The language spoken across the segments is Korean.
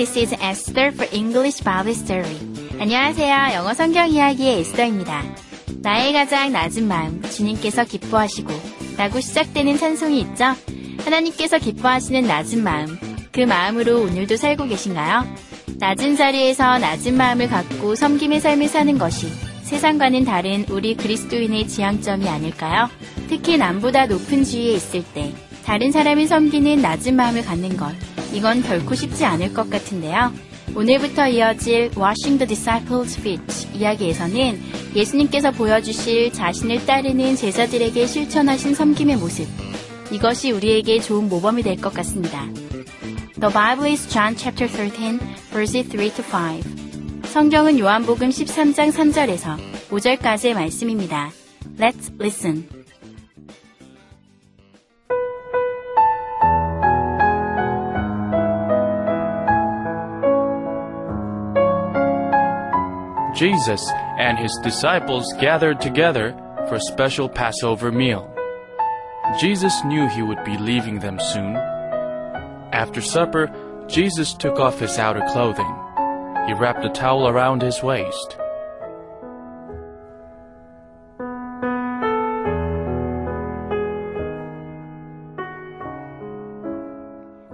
This is Esther for English Bible Story. 안녕하세요. 영어 성경 이야기의 에스더입니다. 나의 가장 낮은 마음, 주님께서 기뻐하시고, 라고 시작되는 찬송이 있죠? 하나님께서 기뻐하시는 낮은 마음, 그 마음으로 오늘도 살고 계신가요? 낮은 자리에서 낮은 마음을 갖고 섬김의 삶을 사는 것이 세상과는 다른 우리 그리스도인의 지향점이 아닐까요? 특히 남보다 높은 지위에 있을 때 다른 사람을 섬기는 낮은 마음을 갖는 것, 이건 결코 쉽지 않을 것 같은데요. 오늘부터 이어질 Washing the Disciples' Feet 이야기에서는 예수님께서 보여주실 자신을 따르는 제자들에게 실천하신 섬김의 모습, 이것이 우리에게 좋은 모범이 될 것 같습니다. The Bible is John chapter 13, verses 3 to 5. 성경은 요한복음 13장 3절에서 5절까지의 말씀입니다. Let's listen. Jesus and his disciples gathered together for a special Passover meal. Jesus knew he would be leaving them soon. After supper, Jesus took off his outer clothing. He wrapped a towel around his waist.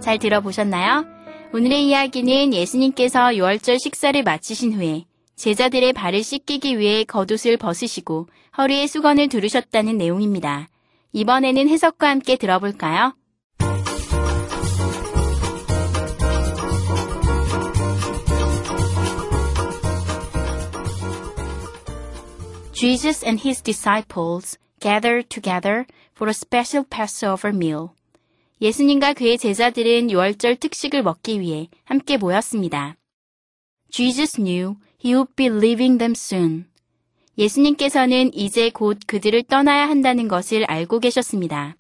잘 들어보셨나요? 오늘의 이야기는 예수님께서 6월절 식사를 마치신 후에 제자들의 발을 씻기기 위해 겉옷을 벗으시고 허리에 수건을 두르셨다는 내용입니다. 이번에는 해석과 함께 들어볼까요? Jesus and his disciples gathered together for a special Passover meal. 예수님과 그의 제자들은 유월절 특식을 먹기 위해 함께 모였습니다. Jesus knew would be leaving them soon. 예수님께서는 이제 곧 그들을 떠나야 한다는 것을 알고 계셨습니다.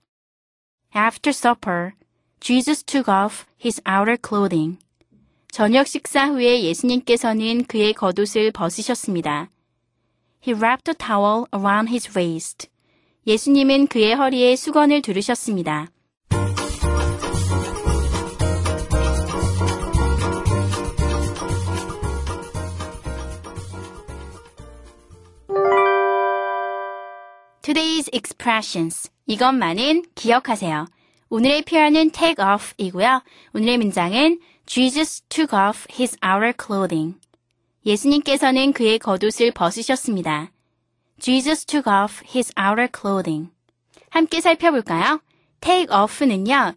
After supper, Jesus took off his outer clothing. 저녁 식사 후에 예수님께서는 그의 겉옷을 벗으셨습니다. He wrapped a towel around his waist. 예수님은 그의 허리에 수건을 두르셨습니다. Today's expressions. 이것만은 기억하세요. 오늘의 표현은 take off 이고요. 오늘의 문장은 Jesus took off his outer clothing. 예수님께서는 그의 겉옷을 벗으셨습니다. Jesus took off his outer clothing. 함께 살펴볼까요? take off는요.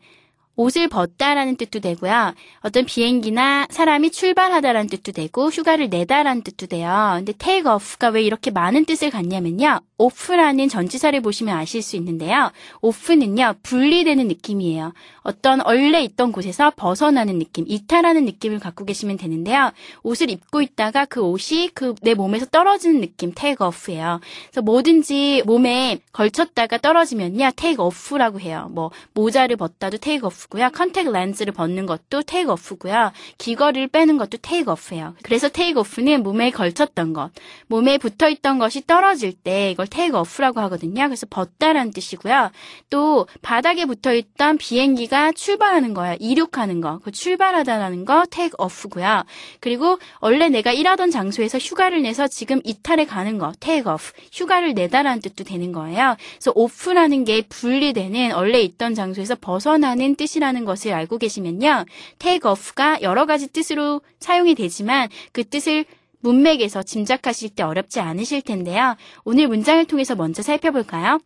옷을 벗다라는 뜻도 되고요. 어떤 비행기나 사람이 출발하다라는 뜻도 되고 휴가를 내다라는 뜻도 돼요. 근데 take off가 왜 이렇게 많은 뜻을 갖냐면요. Off라는 전치사를 보시면 아실 수 있는데요. off는요. 분리되는 느낌이에요. 어떤 원래 있던 곳에서 벗어나는 느낌, 이탈하는 느낌을 갖고 계시면 되는데요. 옷을 입고 있다가 그 옷이 그 내 몸에서 떨어지는 느낌, take off예요. 그래서 뭐든지 몸에 걸쳤다가 떨어지면요. take off라고 해요. 뭐 모자를 벗다도 take off 고요 컨택 렌즈를 벗는 것도 take off고요. 귀걸이를 빼는 것도 take off예요. 그래서 take off는 몸에 걸쳤던 것, 몸에 붙어 있던 것이 떨어질 때 이걸 take off라고 하거든요. 그래서 벗다라는 뜻이고요. 또 바닥에 붙어 있던 비행기가 출발하는 거예요. 이륙하는 거. 그 출발하다라는 거 take off고요. 그리고 원래 내가 일하던 장소에서 휴가를 내서 지금 이탈에 가는 거 take off. 휴가를 내다라는 뜻도 되는 거예요. 그래서 off라는 게 분리되는 원래 있던 장소에서 벗어나는 뜻이 뜻이라는 것을 알고 계시면요. take off가 여러 가지 뜻으로 사용이 되지만 그 뜻을 문맥에서 짐작하실 때 어렵지 않으실 텐데요. 오늘 문장을 통해서 먼저 살펴볼까요?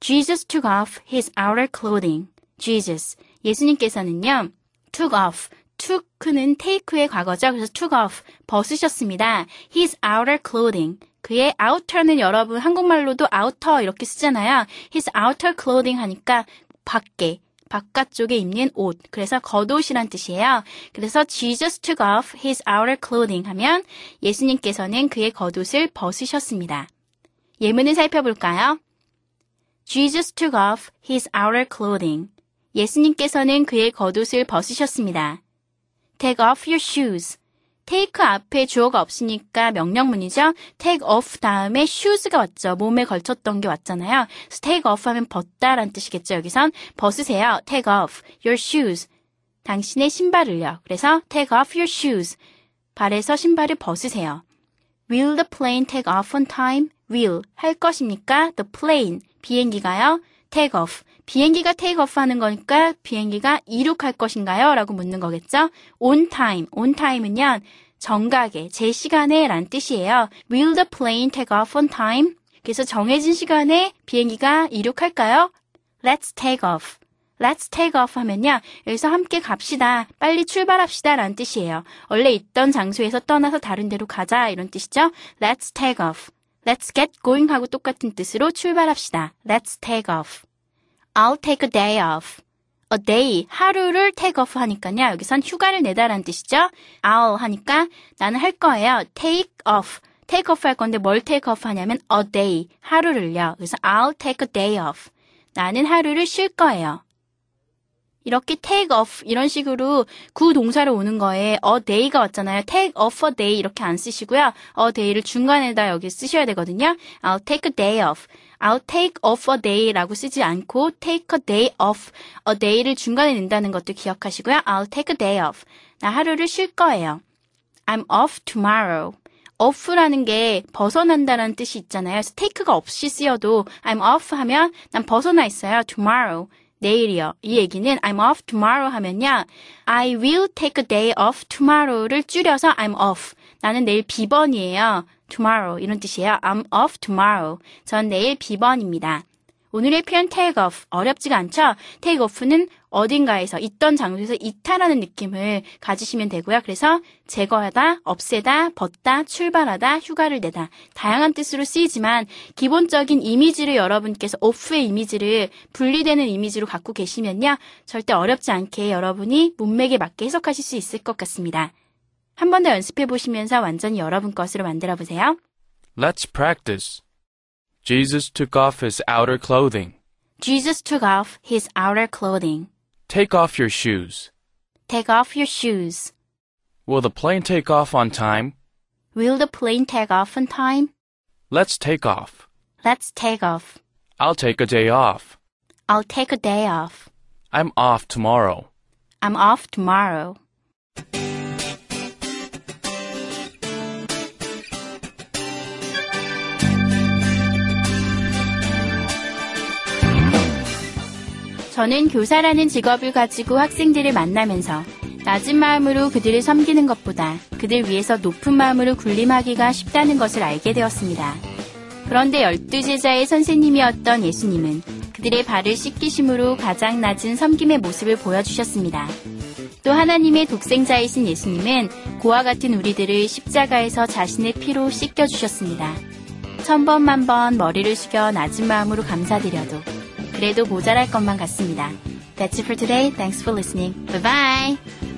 Jesus took off his outer clothing. Jesus. 예수님께서는요. took off. took는 take의 과거죠. 그래서 took off. 벗으셨습니다. his outer clothing. 그의 outer는 여러분 한국말로도 outer 이렇게 쓰잖아요. his outer clothing 하니까 밖에, 바깥쪽에 입는 옷. 그래서 겉옷이란 뜻이에요. 그래서 Jesus took off his outer clothing 하면 예수님께서는 그의 겉옷을 벗으셨습니다. 예문을 살펴볼까요? Jesus took off his outer clothing. 예수님께서는 그의 겉옷을 벗으셨습니다. Take off your shoes. Take 앞에 주어가 없으니까 명령문이죠. take off 다음에 shoes가 왔죠. 몸에 걸쳤던 게 왔잖아요. 그래서 take off 하면 벗다란 뜻이겠죠. 여기선 벗으세요. take off your shoes. 당신의 신발을요. 그래서 take off your shoes. 발에서 신발을 벗으세요. Will the plane take off on time? Will 할 것입니까? The plane 비행기가요. Take off 비행기가 take off 하는 거니까 비행기가 이륙할 것인가요? 라고 묻는 거겠죠? on time on time은요. 정각에 제 시간에 란 뜻이에요. Will the plane take off on time? 그래서 정해진 시간에 비행기가 이륙할까요? Let's take off. Let's take off 하면요. 여기서 함께 갑시다. 빨리 출발합시다. 라는 뜻이에요. 원래 있던 장소에서 떠나서 다른 데로 가자. 이런 뜻이죠. Let's take off. Let's get going 하고 똑같은 뜻으로 출발합시다. Let's take off. I'll take a day off. a day, 하루를 take off 하니까요. 여기선 휴가를 내다라는 뜻이죠. I'll 하니까 나는 할 거예요. take off. take off 할 건데 뭘 take off 하냐면 a day, 하루를요. 그래서 I'll take a day off. 나는 하루를 쉴 거예요. 이렇게 take off 이런 식으로 구 동사로 오는 거에 a day가 왔잖아요. take off a day 이렇게 안 쓰시고요. a day를 중간에다 여기 쓰셔야 되거든요. I'll take a day off. I'll take off a day라고 쓰지 않고 take a day off. a day를 중간에 낸다는 것도 기억하시고요. I'll take a day off. 나 하루를 쉴 거예요. I'm off tomorrow. off라는 게 벗어난다라는 뜻이 있잖아요. 그래서 take가 없이 쓰여도 I'm off 하면 난 벗어나 있어요. tomorrow. 내일이요. 이 얘기는 I'm off tomorrow 하면요. I will take a day off tomorrow를 줄여서 I'm off. 나는 내일 비번이에요. tomorrow 이런 뜻이에요. I'm off tomorrow. 전 내일 비번입니다. 오늘의 표현 take off 어렵지가 않죠? take off는 어딘가에서 있던 장소에서 이탈하는 느낌을 가지시면 되고요. 그래서 제거하다, 없애다, 벗다, 출발하다, 휴가를 내다 다양한 뜻으로 쓰이지만 기본적인 이미지를 여러분께서 off의 이미지를 분리되는 이미지로 갖고 계시면요. 절대 어렵지 않게 여러분이 문맥에 맞게 해석하실 수 있을 것 같습니다. 한 번 더 연습해 보시면서 완전히 여러분 것으로 만들어 보세요. Let's practice. Jesus took off his outer clothing. Jesus took off his outer clothing. Take off your shoes. Take off your shoes. Will the plane take off on time? Will the plane take off on time? Let's take off. Let's take off. I'll take a day off. I'll take a day off. I'm off tomorrow. I'm off tomorrow. 저는 교사라는 직업을 가지고 학생들을 만나면서 낮은 마음으로 그들을 섬기는 것보다 그들 위해서 높은 마음으로 군림하기가 쉽다는 것을 알게 되었습니다. 그런데 열두 제자의 선생님이었던 예수님은 그들의 발을 씻기심으로 가장 낮은 섬김의 모습을 보여주셨습니다. 또 하나님의 독생자이신 예수님은 고와 같은 우리들을 십자가에서 자신의 피로 씻겨주셨습니다. 천번 만번 머리를 숙여 낮은 마음으로 감사드려도 그래도 모자랄 것만 같습니다. That's it for today. Thanks for listening. Bye bye.